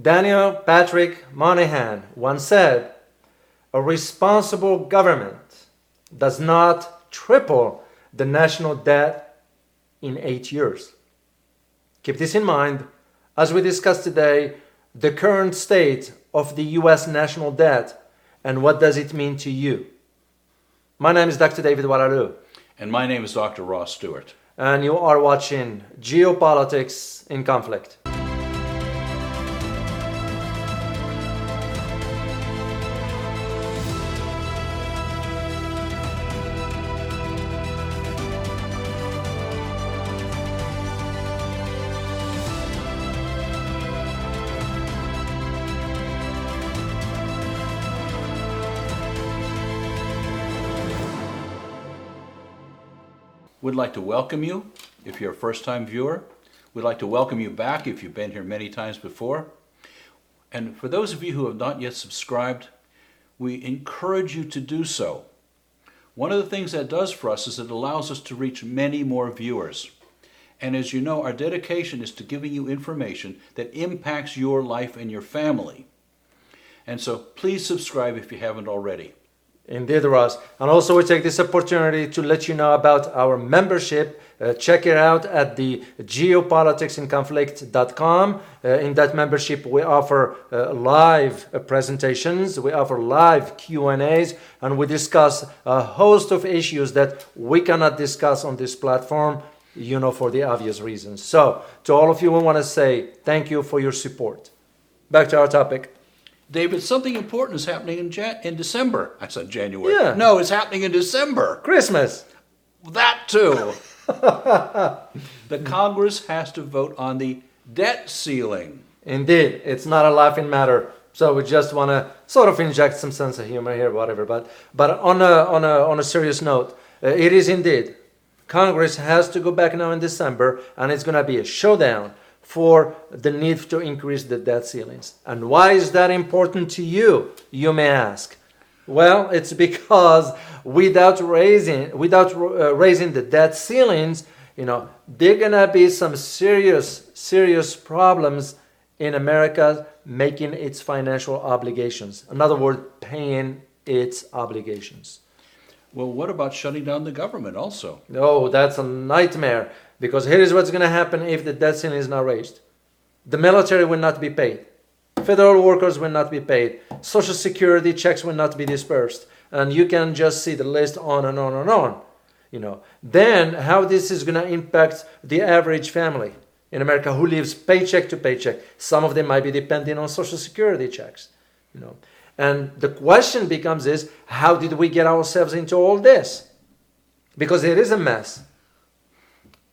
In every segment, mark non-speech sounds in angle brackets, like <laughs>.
Daniel Patrick Moynihan once said, a responsible government does not triple the national debt in eight years. Keep this in mind as we discuss today the current state of the US national debt and what does it mean to you. My name is Dr. David Oualaalou. And my name is Dr. Ross Stewart. And you are watching Geopolitics in Conflict. We'd like to welcome you if you're a first time viewer. We'd like to welcome you back if you've been here many times before. And for those of you who have not yet subscribed, we encourage you to do so. One of the things that does for us is it allows us to reach many more viewers. And as you know, our dedication is to giving you information that impacts your life and your family. And so please subscribe if you haven't already. Indeed, Ross. And also, we take this opportunity to let you know about our membership. Uh, check it out at the geopoliticsinconflict.com. Uh, in that membership, we offer uh, live uh, presentations, we offer live Q&As, and we discuss a host of issues that we cannot discuss on this platform, you know, for the obvious reasons. So, to all of you, we want to say thank you for your support. Back to our topic. David, something important is happening in, Jan- in December. I said January. Yeah. No, it's happening in December. Christmas. That too. <laughs> the Congress has to vote on the debt ceiling. Indeed, it's not a laughing matter. So we just want to sort of inject some sense of humor here, whatever. But but on a on a on a serious note, uh, it is indeed Congress has to go back now in December, and it's going to be a showdown for the need to increase the debt ceilings. And why is that important to you? You may ask. Well, it's because without raising without uh, raising the debt ceilings, you know, there gonna be some serious serious problems in America making its financial obligations. In other words, paying its obligations. Well, what about shutting down the government also? Oh, that's a nightmare because here is what's going to happen if the debt ceiling is not raised. The military will not be paid. Federal workers will not be paid. Social security checks will not be dispersed. And you can just see the list on and on and on. You know, then how this is going to impact the average family in America who lives paycheck to paycheck. Some of them might be depending on social security checks. You know, and the question becomes is how did we get ourselves into all this? Because it is a mess.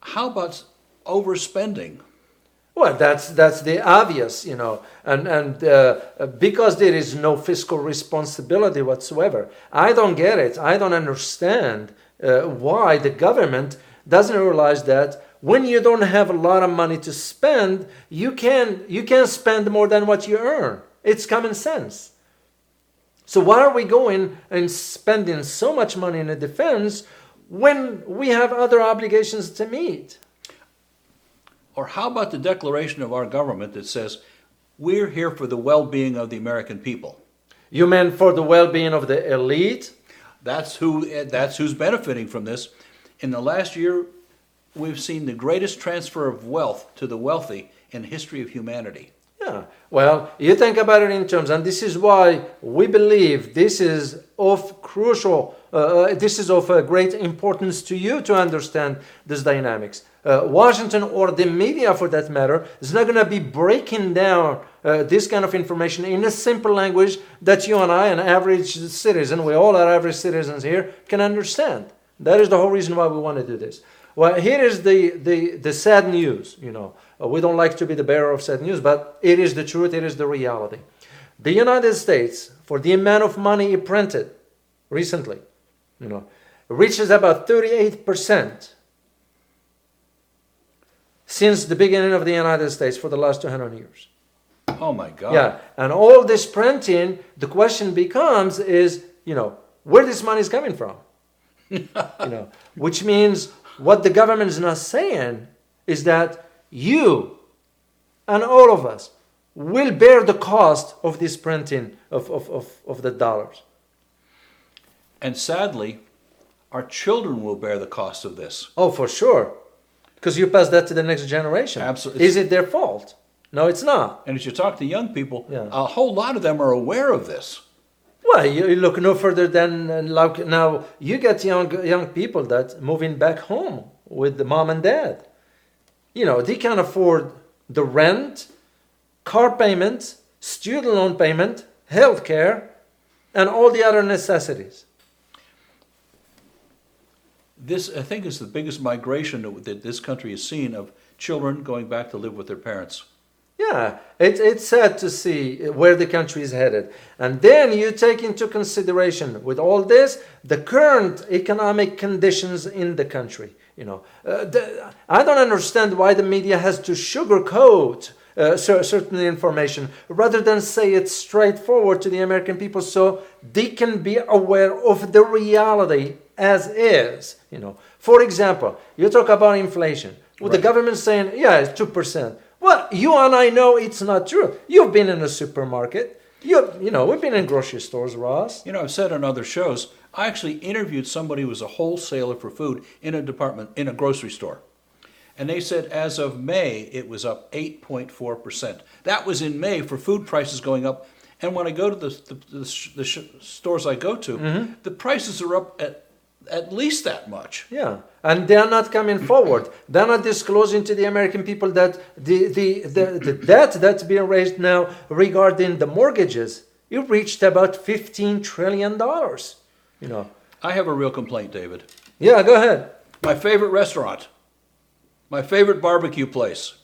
How about overspending? Well, that's that's the obvious, you know, and and uh, because there is no fiscal responsibility whatsoever, I don't get it. I don't understand uh, why the government doesn't realize that when you don't have a lot of money to spend, you can you can spend more than what you earn. It's common sense. So why are we going and spending so much money in the defense when we have other obligations to meet? Or how about the declaration of our government that says, we're here for the well being of the American people? You mean for the well being of the elite? That's, who, that's who's benefiting from this. In the last year, we've seen the greatest transfer of wealth to the wealthy in the history of humanity. Yeah. Well, you think about it in terms, and this is why we believe this is of crucial, uh, uh this is of uh, great importance to you to understand this dynamics. Uh, Washington or the media, for that matter, is not going to be breaking down uh, this kind of information in a simple language that you and I, an average citizen, we all are average citizens here, can understand. That is the whole reason why we want to do this. Well, here is the, the, the sad news, you know. Uh, we don't like to be the bearer of sad news, but it is the truth, it is the reality. The United States, for the amount of money it printed recently, you know, reaches about 38% since the beginning of the United States for the last 200 years. Oh my God. Yeah, and all this printing, the question becomes is, you know, where this money is coming from? <laughs> you know, which means what the government is not saying is that you and all of us, will bear the cost of this printing of, of, of, of the dollars. And sadly, our children will bear the cost of this. Oh, for sure. Because you pass that to the next generation. Absolutely. Is it their fault? No, it's not. And as you talk to young people, Yeah. a whole lot of them are aware of this. Well, you, look no further than uh, like now. You get young young people that moving back home with the mom and dad. You know they can't afford the rent, car payment, student loan payment, health care, and all the other necessities. This, I think, is the biggest migration that this country has seen of children going back to live with their parents. Yeah, it, it's sad to see where the country is headed. And then you take into consideration with all this the current economic conditions in the country. You know, uh, the, I don't understand why the media has to sugarcoat uh, certain information rather than say it straightforward to the American people so they can be aware of the reality as is. You know, for example, you talk about inflation. Well, the government saying, yeah, it's two percent. Well, you and I know it's not true. You've been in a supermarket. You, you know, we've been in grocery stores, Ross. You know, I've said on other shows, I actually interviewed somebody who was a wholesaler for food in a department, in a grocery store. And they said as of May, it was up 8.4%. That was in May for food prices going up. And when I go to the, the, the, sh- the sh- stores I go to, mm-hmm. the prices are up at, at least that much. Yeah, and they are not coming forward. They're not disclosing to the American people that the, the, the, the debt that's being raised now regarding the mortgages, it reached about $15 trillion. You know, I have a real complaint, David. yeah, go ahead. My favorite restaurant, my favorite barbecue place,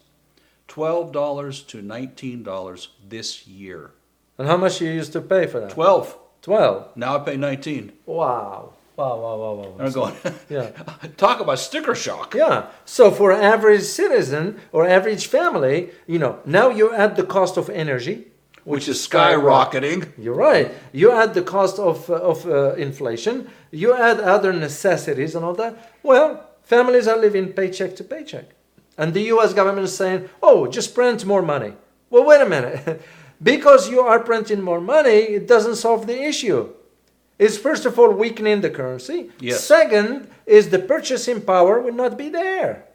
$12 to $19 this year. And how much you used to pay for that? 12. 12. Now I pay 19. Wow. Wow, wow, wow, wow. I'm going, <laughs> Yeah. <laughs> talk about sticker shock. Yeah. So for average citizen or average family, you know, now you add the cost of energy, Which is skyrocketing. You're right. You add the cost of, uh, of uh, inflation, you add other necessities and all that. Well, families are living paycheck to paycheck. And the US government is saying, oh, just print more money. Well, wait a minute. <laughs> because you are printing more money, it doesn't solve the issue. It's first of all weakening the currency. Yes. Second is the purchasing power will not be there.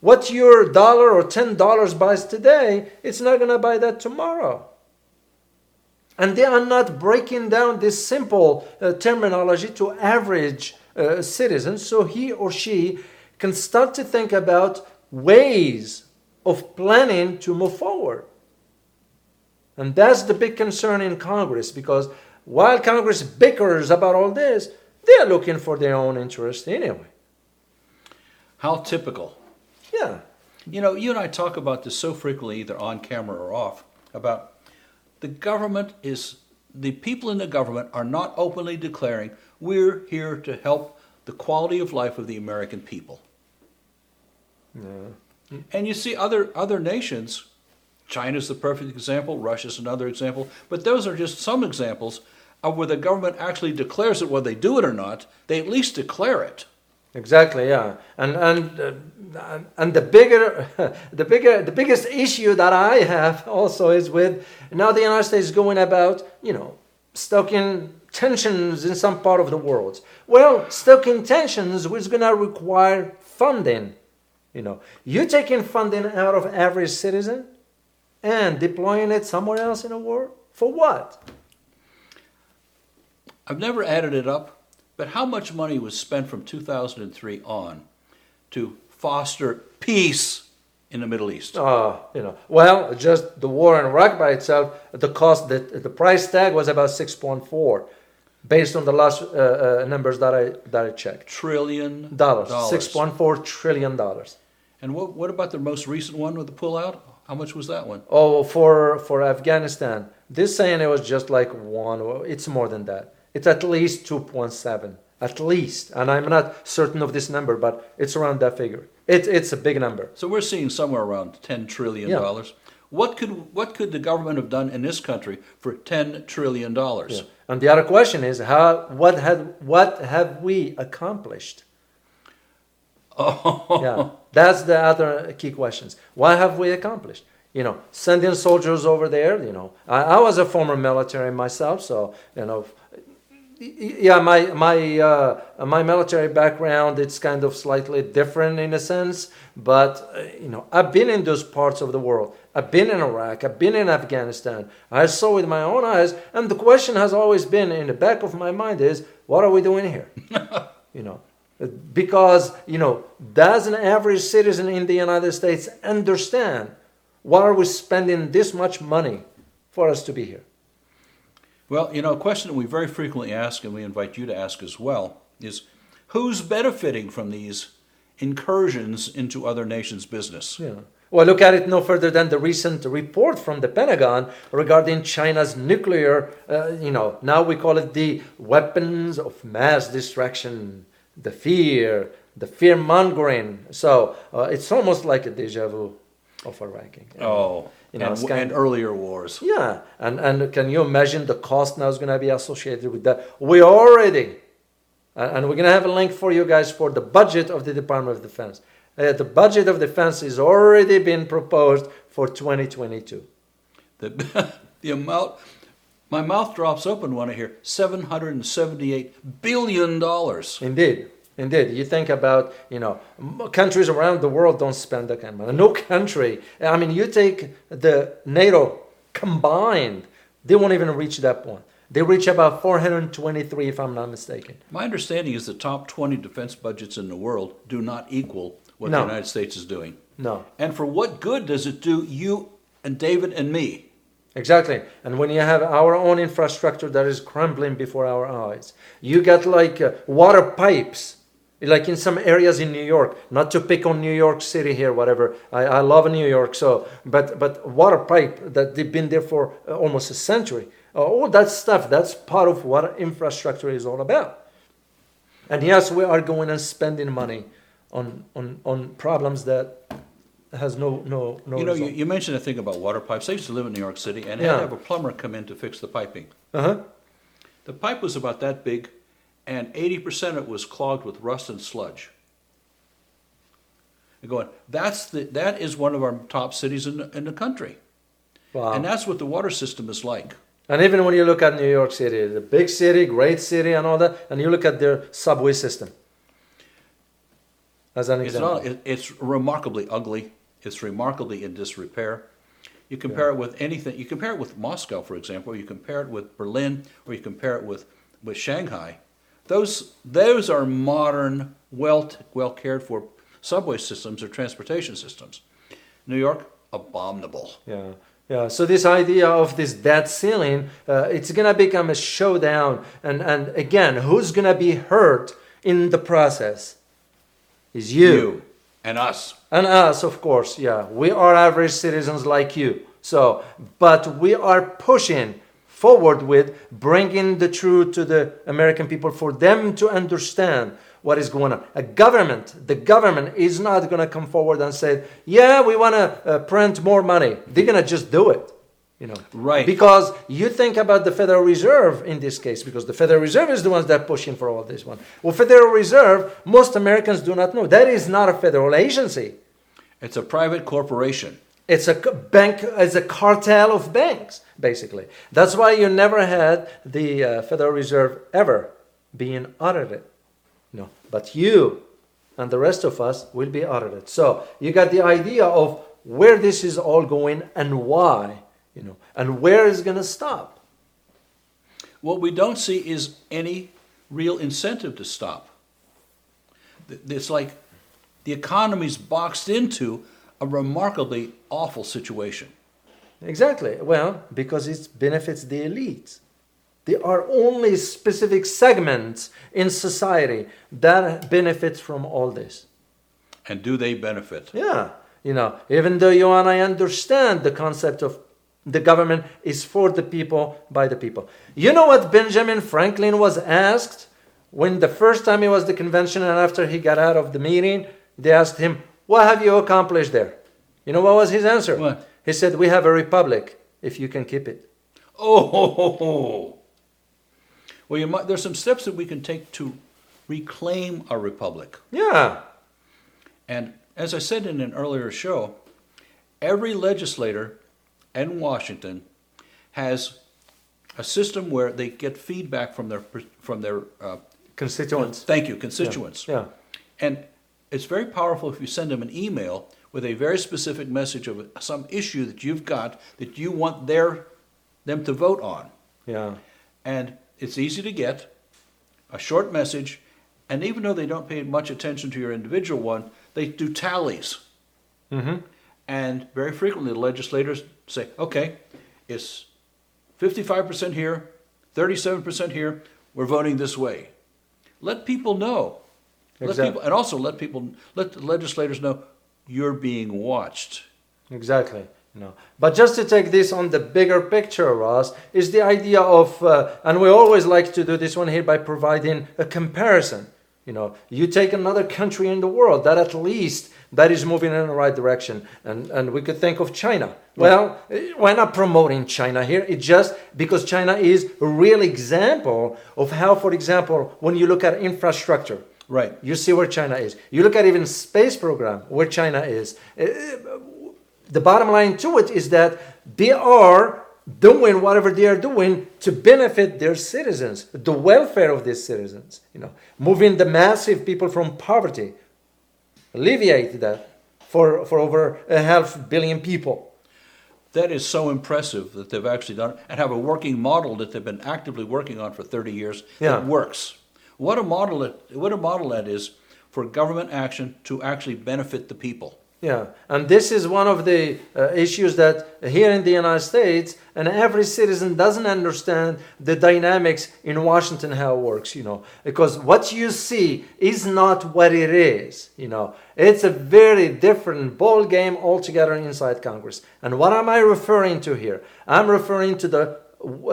What your dollar or ten dollars buys today, it's not going to buy that tomorrow. And they are not breaking down this simple uh, terminology to average uh, citizens so he or she can start to think about ways of planning to move forward. And that's the big concern in Congress because while Congress bickers about all this, they're looking for their own interest anyway. How typical. Yeah. You know, you and I talk about this so frequently, either on camera or off, about the government is, the people in the government are not openly declaring, we're here to help the quality of life of the American people. And you see other, other nations, China's the perfect example, Russia's another example, but those are just some examples of where the government actually declares it, whether they do it or not, they at least declare it. Exactly, yeah, and and uh, and the bigger, <laughs> the bigger, the biggest issue that I have also is with now the United States is going about, you know, stoking tensions in some part of the world. Well, stoking tensions is going to require funding. You know, you're taking funding out of every citizen and deploying it somewhere else in the world for what? I've never added it up, but how much money was spent from 2003 on to foster peace in the Middle East? Uh, you know, well, just the war in Iraq by itself, the cost, that the price tag was about six point four, based on the last uh, uh, numbers that I that I checked. Trillion Dollars, six point four trillion dollars. And what, what about the most recent one with the pullout? How much was that one? Oh, for for Afghanistan, this saying it was just like one. It's more than that. It's at least two point seven, at least. And I'm not certain of this number, but it's around that figure. It's it's a big number. So we're seeing somewhere around 10 trillion. Yeah. dollars. What could what could the government have done in this country for 10 trillion dollars? Yeah. And the other question is how what had what have we accomplished? Oh, Yeah, that's the other key questions. What have we accomplished? you know, sending soldiers over there. You know, I, I was a former military myself, so you know, yeah, my my uh, my military background it's kind of slightly different in a sense, but uh, you know I've been in those parts of the world. I've been in Iraq. I've been in Afghanistan. I saw with my own eyes, and the question has always been in the back of my mind is, what are we doing here? <laughs> you know, because you know does an average citizen in the United States understand why are we spending this much money for us to be here? Well, you know, a question that we very frequently ask, and we invite you to ask as well, is who's benefiting from these incursions into other nations' business? Yeah. Well, look at it no further than the recent report from the Pentagon regarding China's nuclear, uh, you know, now we call it the weapons of mass destruction, the fear, the fear mongering. So uh, it's almost like a deja vu of a ranking. Oh, you know, and, and earlier wars. Yeah, and and can you imagine the cost now is going to be associated with that? We already, and we're going to have a link for you guys for the budget of the Department of Defense. Uh, the budget of defense is already been proposed for 2022. The, <laughs> the amount, my mouth drops open when I hear 778 billion dollars. Indeed. Indeed, you think about you know countries around the world don't spend that kind of money. No <laughs> country. I mean, you take the NATO combined, they won't even reach that point. They reach about 423, if I'm not mistaken. My understanding is the top 20 defense budgets in the world do not equal what no. the United States is doing. No. And for what good does it do you and David and me? Exactly. And when you have our own infrastructure that is crumbling before our eyes, you get like uh, water pipes like in some areas in New York, not to pick on New York City here, whatever. I, I love New York, so but but water pipe that they've been there for uh, almost a century. Uh, all that stuff, that's part of what infrastructure is all about. And yes, we are going and spending money on on on problems that has no no no. You know, you, you, mentioned a thing about water pipes. I used to live in New York City, and yeah. Had to have a plumber come in to fix the piping. Uh huh. The pipe was about that big and 80% of it was clogged with rust and sludge. You're going, that's the, that is one of our top cities in, in the country. Wow. And that's what the water system is like. And even when you look at New York City, the big city, great city, and all that, and you look at their subway system, as an example. It's, not, it's remarkably ugly. It's remarkably in disrepair. You compare yeah. it with anything. You compare it with Moscow, for example, or you compare it with Berlin, or you compare it with, with Shanghai. Those, those are modern, well, well cared for subway systems or transportation systems. New York, abominable. Yeah. Yeah, so this idea of this debt ceiling, uh, it's gonna become a showdown, and and again, who's gonna be hurt in the process? Is you. you and us and us, of course. Yeah, we are average citizens like you. So, but we are pushing forward with bringing the truth to the American people for them to understand what is going on. A government, the government is not going to come forward and say, "Yeah, we want to uh, print more money." They're going to just do it. You know, right? Because you think about the Federal Reserve in this case, because the Federal Reserve is the ones that pushing for all this one. Well, Federal Reserve, most Americans do not know that is not a federal agency. It's a private corporation. It's a bank. It's a cartel of banks, basically. That's why you never had the uh, Federal Reserve ever being audited. No, but you and the rest of us will be audited. So you got the idea of where this is all going and why, you know, and where it's going to stop. What we don't see is any real incentive to stop. It's like the economy's boxed into a remarkably awful situation. Exactly. Well, because it benefits the elites. There are only specific segments in society that benefit from all this. And do they benefit? Yeah. You know, even though you and I understand the concept of the government is for the people, by the people. You know what Benjamin Franklin was asked when the first time he was the convention and after he got out of the meeting, they asked him, what have you accomplished there? You know what was his answer? What? He said, We have a republic if you can keep it. Oh, <laughs> well, you might, there's some steps that we can take to reclaim our republic. Yeah. And as I said in an earlier show, every legislator in Washington has a system where they get feedback from their from their uh, Constituents. thank you constituents. Yeah. And it's very powerful if you send them an email with a very specific message of some issue that you've got that you want their them to vote on. Yeah. And it's easy to get a short message, and even though they don't pay much attention to your individual one, they do tallies. Mm-hmm. And very frequently, the legislators say, okay, it's 55% here, 37% here, we're voting this way. Let people know. Let people, and also let people, let the legislators know you're being watched. Exactly. You know. But just to take this on the bigger picture, Ross, is the idea of, uh, and we always like to do this one here by providing a comparison. You know, you take another country in the world that at least that is moving in the right direction, and and we could think of China. Well, eh, we're not promoting China here. It's just because China is a real example of how, for example, when you look at infrastructure, Right. you see where China is. You look at even space program where China is. Uh, The bottom line to it is that they are doing whatever they are doing to benefit their citizens, the welfare of these citizens. You know, moving the massive people from poverty, alleviate that for for over a half billion people. That is so impressive that they've actually done it and have a working model that they've been actively working on for 30 years Yeah. that works. What a model it, what a model that is for government action to actually benefit the people. Yeah, and this is one of the uh, issues that here in the United States, and every citizen doesn't understand the dynamics in Washington how it works, you know, because what you see is not what it is, you know. It's a very different ball game altogether inside Congress. And what am I referring to here? I'm referring to the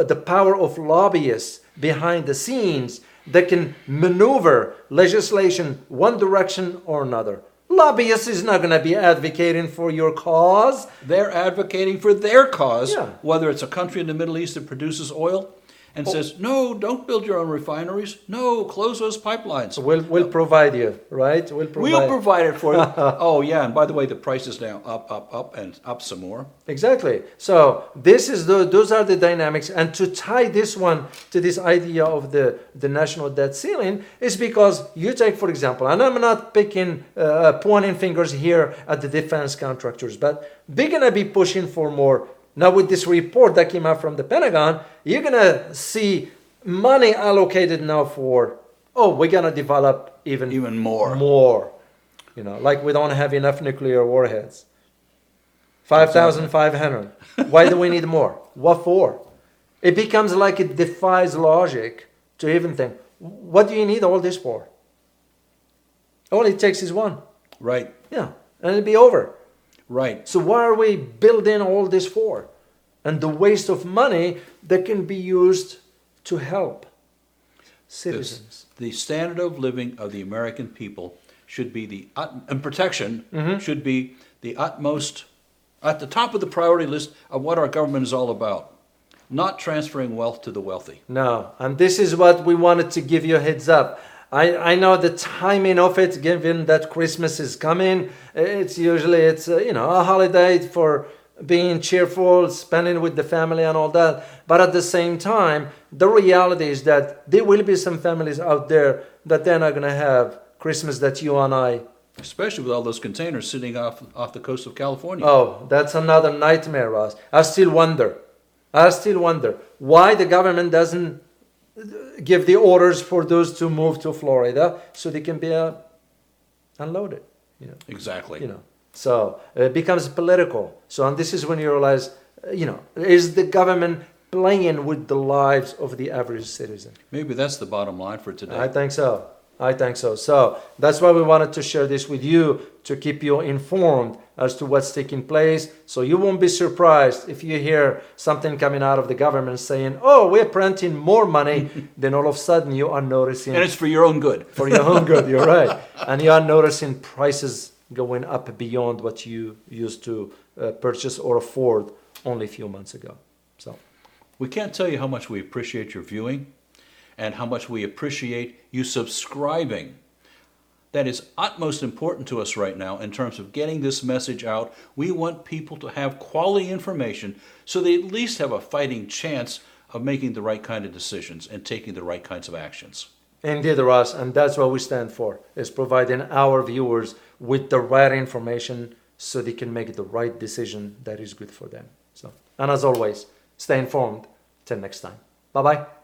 the power of lobbyists behind the scenes that can maneuver legislation one direction or another. Lobbyists is not going to be advocating for your cause. They're advocating for their cause, Yeah. whether it's a country in the Middle East that produces oil and says, no, don't build your own refineries. No, close those pipelines. We'll, we'll provide you, right? We'll provide. We'll provide it for you. <laughs> oh, yeah, and by the way, the price is now up, up, up, and up some more. Exactly. So this is the those are the dynamics, and to tie this one to this idea of the the national debt ceiling is because you take, for example, and I'm not picking uh, pointing fingers here at the defense contractors, but they're gonna be pushing for more. Now with this report that came out from the Pentagon, you're gonna see money allocated now for oh we're gonna develop even Even more. more. You know, like we don't have enough nuclear warheads. 5,500. Why do we need more? What for? It becomes like it defies logic to even think, what do you need all this for? All it takes is one. Right, Yeah, and it'll be over. Right. So why are we building all this for? And the waste of money that can be used to help citizens. The standard of living of the American people should be the and protection mm-hmm. should be the utmost at the top of the priority list of what our government is all about. Not transferring wealth to the wealthy. No, and this is what we wanted to give you a heads up. I, I know the timing of it, given that Christmas is coming. It's usually it's uh, you know a holiday for being cheerful, spending with the family and all that. But at the same time, the reality is that there will be some families out there that they're not going to have Christmas that you and I. Especially with all those containers sitting off off the coast of California. Oh, that's another nightmare, Ross. I still wonder. I still wonder why the government doesn't give the orders for those to move to Florida so they can be uh, unloaded. You know, Exactly. you know. So it becomes political. So and this is when you realize, uh, you know, is the government playing with the lives of the average citizen? Maybe that's the bottom line for today. I think so. I think so. So that's why we wanted to share this with you to keep you informed as to what's taking place. So you won't be surprised if you hear something coming out of the government saying, "Oh, we're printing more money," <laughs> then all of a sudden you are noticing and it's for your own good. <laughs> for your own good. You're right, <laughs> and you are noticing prices going up beyond what you used to uh, purchase or afford only a few months ago. So We can't tell you how much we appreciate your viewing and how much we appreciate you subscribing. that is utmost important to us right now in terms of getting this message out. We want people to have quality information so they at least have a fighting chance of making the right kind of decisions and taking the right kinds of actions. Indeed, Ross, and that's what we stand for, is providing our viewers with the right information so they can make the right decision that is good for them. So, and as always, stay informed. Till next time. Bye bye.